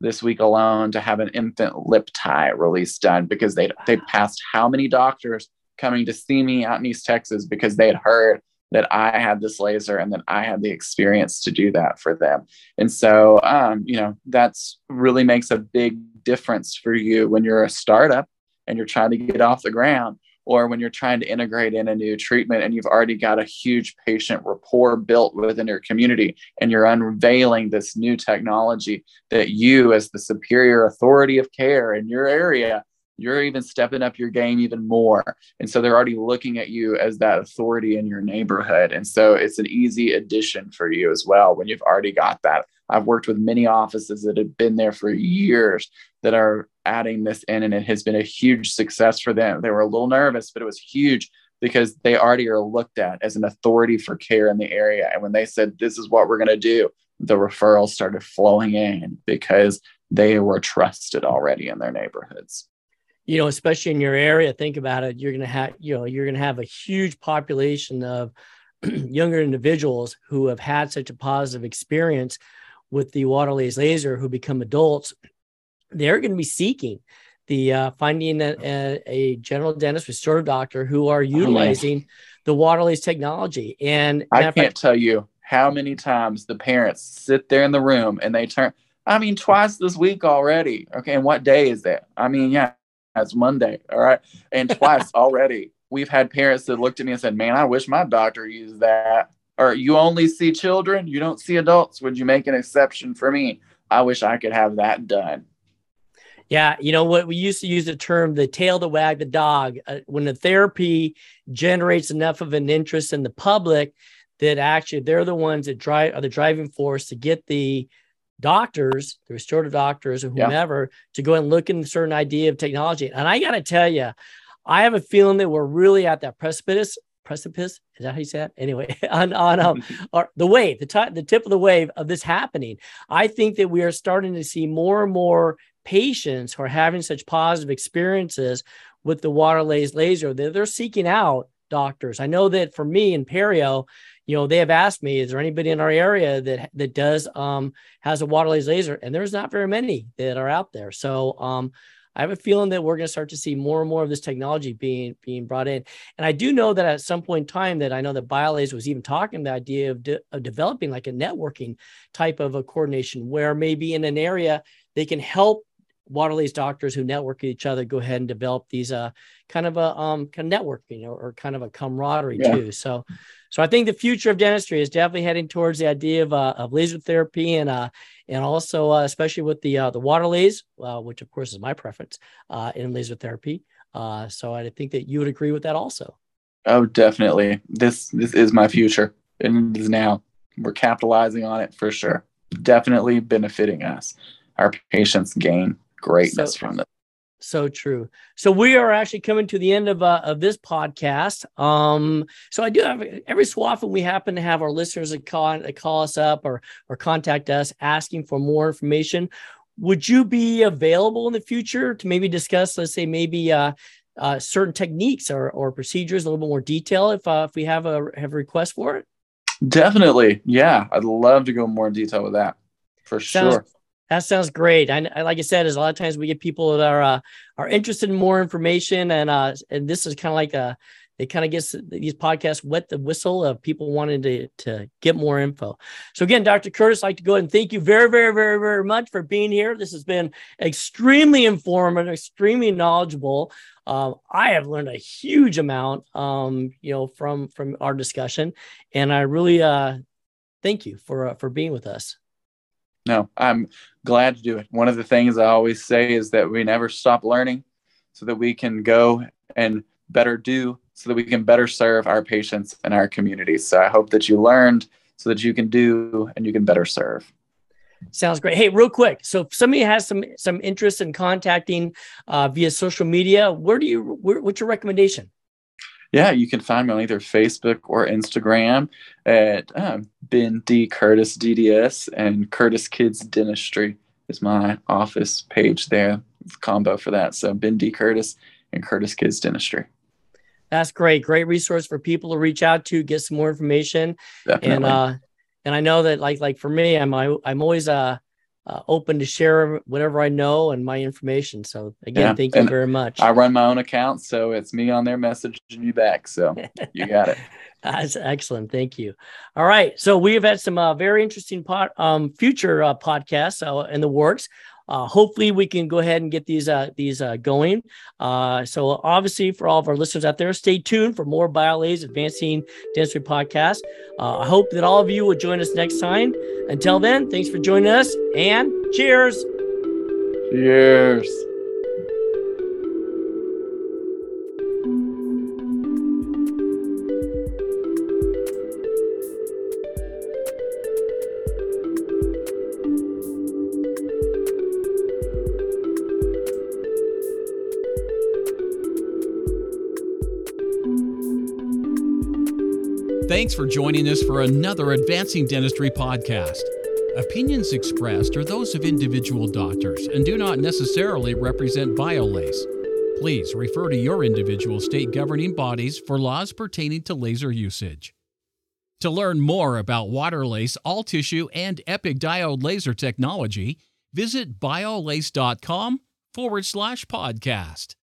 this week alone to have an infant lip tie release done because they they passed how many doctors coming to see me out in East Texas because they had heard that I had this laser and that I had the experience to do that for them. And so, um, you know, that's really makes a big difference for you when you're a startup and you're trying to get off the ground or when you're trying to integrate in a new treatment and you've already got a huge patient rapport built within your community and you're unveiling this new technology that you as the superior authority of care in your area you're even stepping up your game even more. And so they're already looking at you as that authority in your neighborhood. And so it's an easy addition for you as well when you've already got that. I've worked with many offices that have been there for years that are adding this in and it has been a huge success for them. They were a little nervous but it was huge because they already are looked at as an authority for care in the area. And when they said this is what we're going to do the referrals started flowing in because they were trusted already in their neighborhoods you know, especially in your area, think about it. You're going to have, you know, you're going to have a huge population of younger individuals who have had such a positive experience with the Waterlase laser who become adults. They're going to be seeking the uh, finding a, a, a, general dentist, restorative doctor who are utilizing oh, the Waterlase technology. And I can't fact, tell you how many times the parents sit there in the room and they turn. I mean, twice this week already. Okay, and what day is that? I mean, yeah, that's Monday. All right. And twice already, we've had parents that looked at me and said, Man, I wish my doctor used that. Or you only see children, you don't see adults. Would you make an exception for me? I wish I could have that done. Yeah, you know what we used to use the term the tail to wag the dog. Uh, when the therapy generates enough of an interest in the public that actually they're the ones that drive are the driving force to get the doctors, the restorative doctors or whomever, yeah. to go and look in a certain idea of technology. And I got to tell you, I have a feeling that we're really at that precipice. Precipice is that how you say it? Anyway, on on um, or the wave, the top, the tip of the wave of this happening. I think that we are starting to see more and more patients who are having such positive experiences with the Waterlase laser that they're seeking out doctors. I know that for me in Perio, you know, they have asked me, is there anybody in our area that that does um has a Waterlase laser? And there's not very many that are out there. So um I have a feeling that we're going to start to see more and more of this technology being being brought in. And I do know that at some point in time that I know that BIOLASE was even talking the idea of, de- of developing like a networking type of a coordination where maybe in an area they can help Waterlase doctors who network with each other go ahead and develop these uh kind of a um kind of networking or, or kind of a camaraderie yeah. too. So so I think the future of dentistry is definitely heading towards the idea of uh, of laser therapy and uh and also uh, especially with the uh, the Waterlase, uh, which of course is my preference uh, in laser therapy. Uh, so I think that you would agree with that also. Oh, definitely. This this is my future, and it is now. We're capitalizing on it for sure. Definitely benefiting us. Our patients gain greatness so, from this. So true. So we are actually coming to the end of uh, of this podcast. Um, so I do have every so often we happen to have our listeners that call that call us up or or contact us asking for more information. Would you be available in the future to maybe discuss, let's say, maybe uh, uh, certain techniques or, or procedures a little bit more detail if uh, if we have a have a request for it? Definitely, yeah. I'd love to go more in detail with that for Sounds, sure. That sounds great. I, like I said, is a lot of times we get people that are uh, are interested in more information, and uh, and this is kind of like a it kind of gets these podcasts wet the whistle of people wanting to to get more info. So again, Dr. Curtis, I'd like to go ahead and thank you very, very, very, very much for being here. This has been extremely informative, extremely knowledgeable. Um, I have learned a huge amount, um, you know, from from our discussion, and I really uh, thank you for uh, for being with us. No, I'm glad to do it. One of the things I always say is that we never stop learning so that we can go and better do so that we can better serve our patients and our communities. So I hope that you learned so that you can do and you can better serve. Sounds great. Hey, real quick. So if somebody has some some interest in contacting uh, via social media, where do you where, what's your recommendation? Yeah, you can find me on either Facebook or Instagram at um, Ben D Curtis DDS and Curtis Kids Dentistry is my office page there. combo for that. So Ben D Curtis and Curtis Kids Dentistry. That's great. Great resource for people to reach out to, get some more information. Definitely. And uh, and I know that like like for me, I'm I, I'm always uh uh, open to share whatever I know and my information. So again, yeah. thank you and very much. I run my own account, so it's me on there messaging you back. So you got it. That's excellent. Thank you. All right. So we have had some uh, very interesting pod, um, future uh, podcasts uh, in the works. Uh, hopefully, we can go ahead and get these uh, these uh, going. Uh, so, obviously, for all of our listeners out there, stay tuned for more BIOLASE Advancing Dentistry podcast. Uh, I hope that all of you will join us next time. Until then, thanks for joining us and cheers. Cheers. Thanks for joining us for another Advancing Dentistry podcast. Opinions expressed are those of individual doctors and do not necessarily represent BIOLASE. Please refer to your individual state governing bodies for laws pertaining to laser usage. To learn more about Waterlase, all tissue, and Epic Diode laser technology, visit biolase.com forward slash podcast.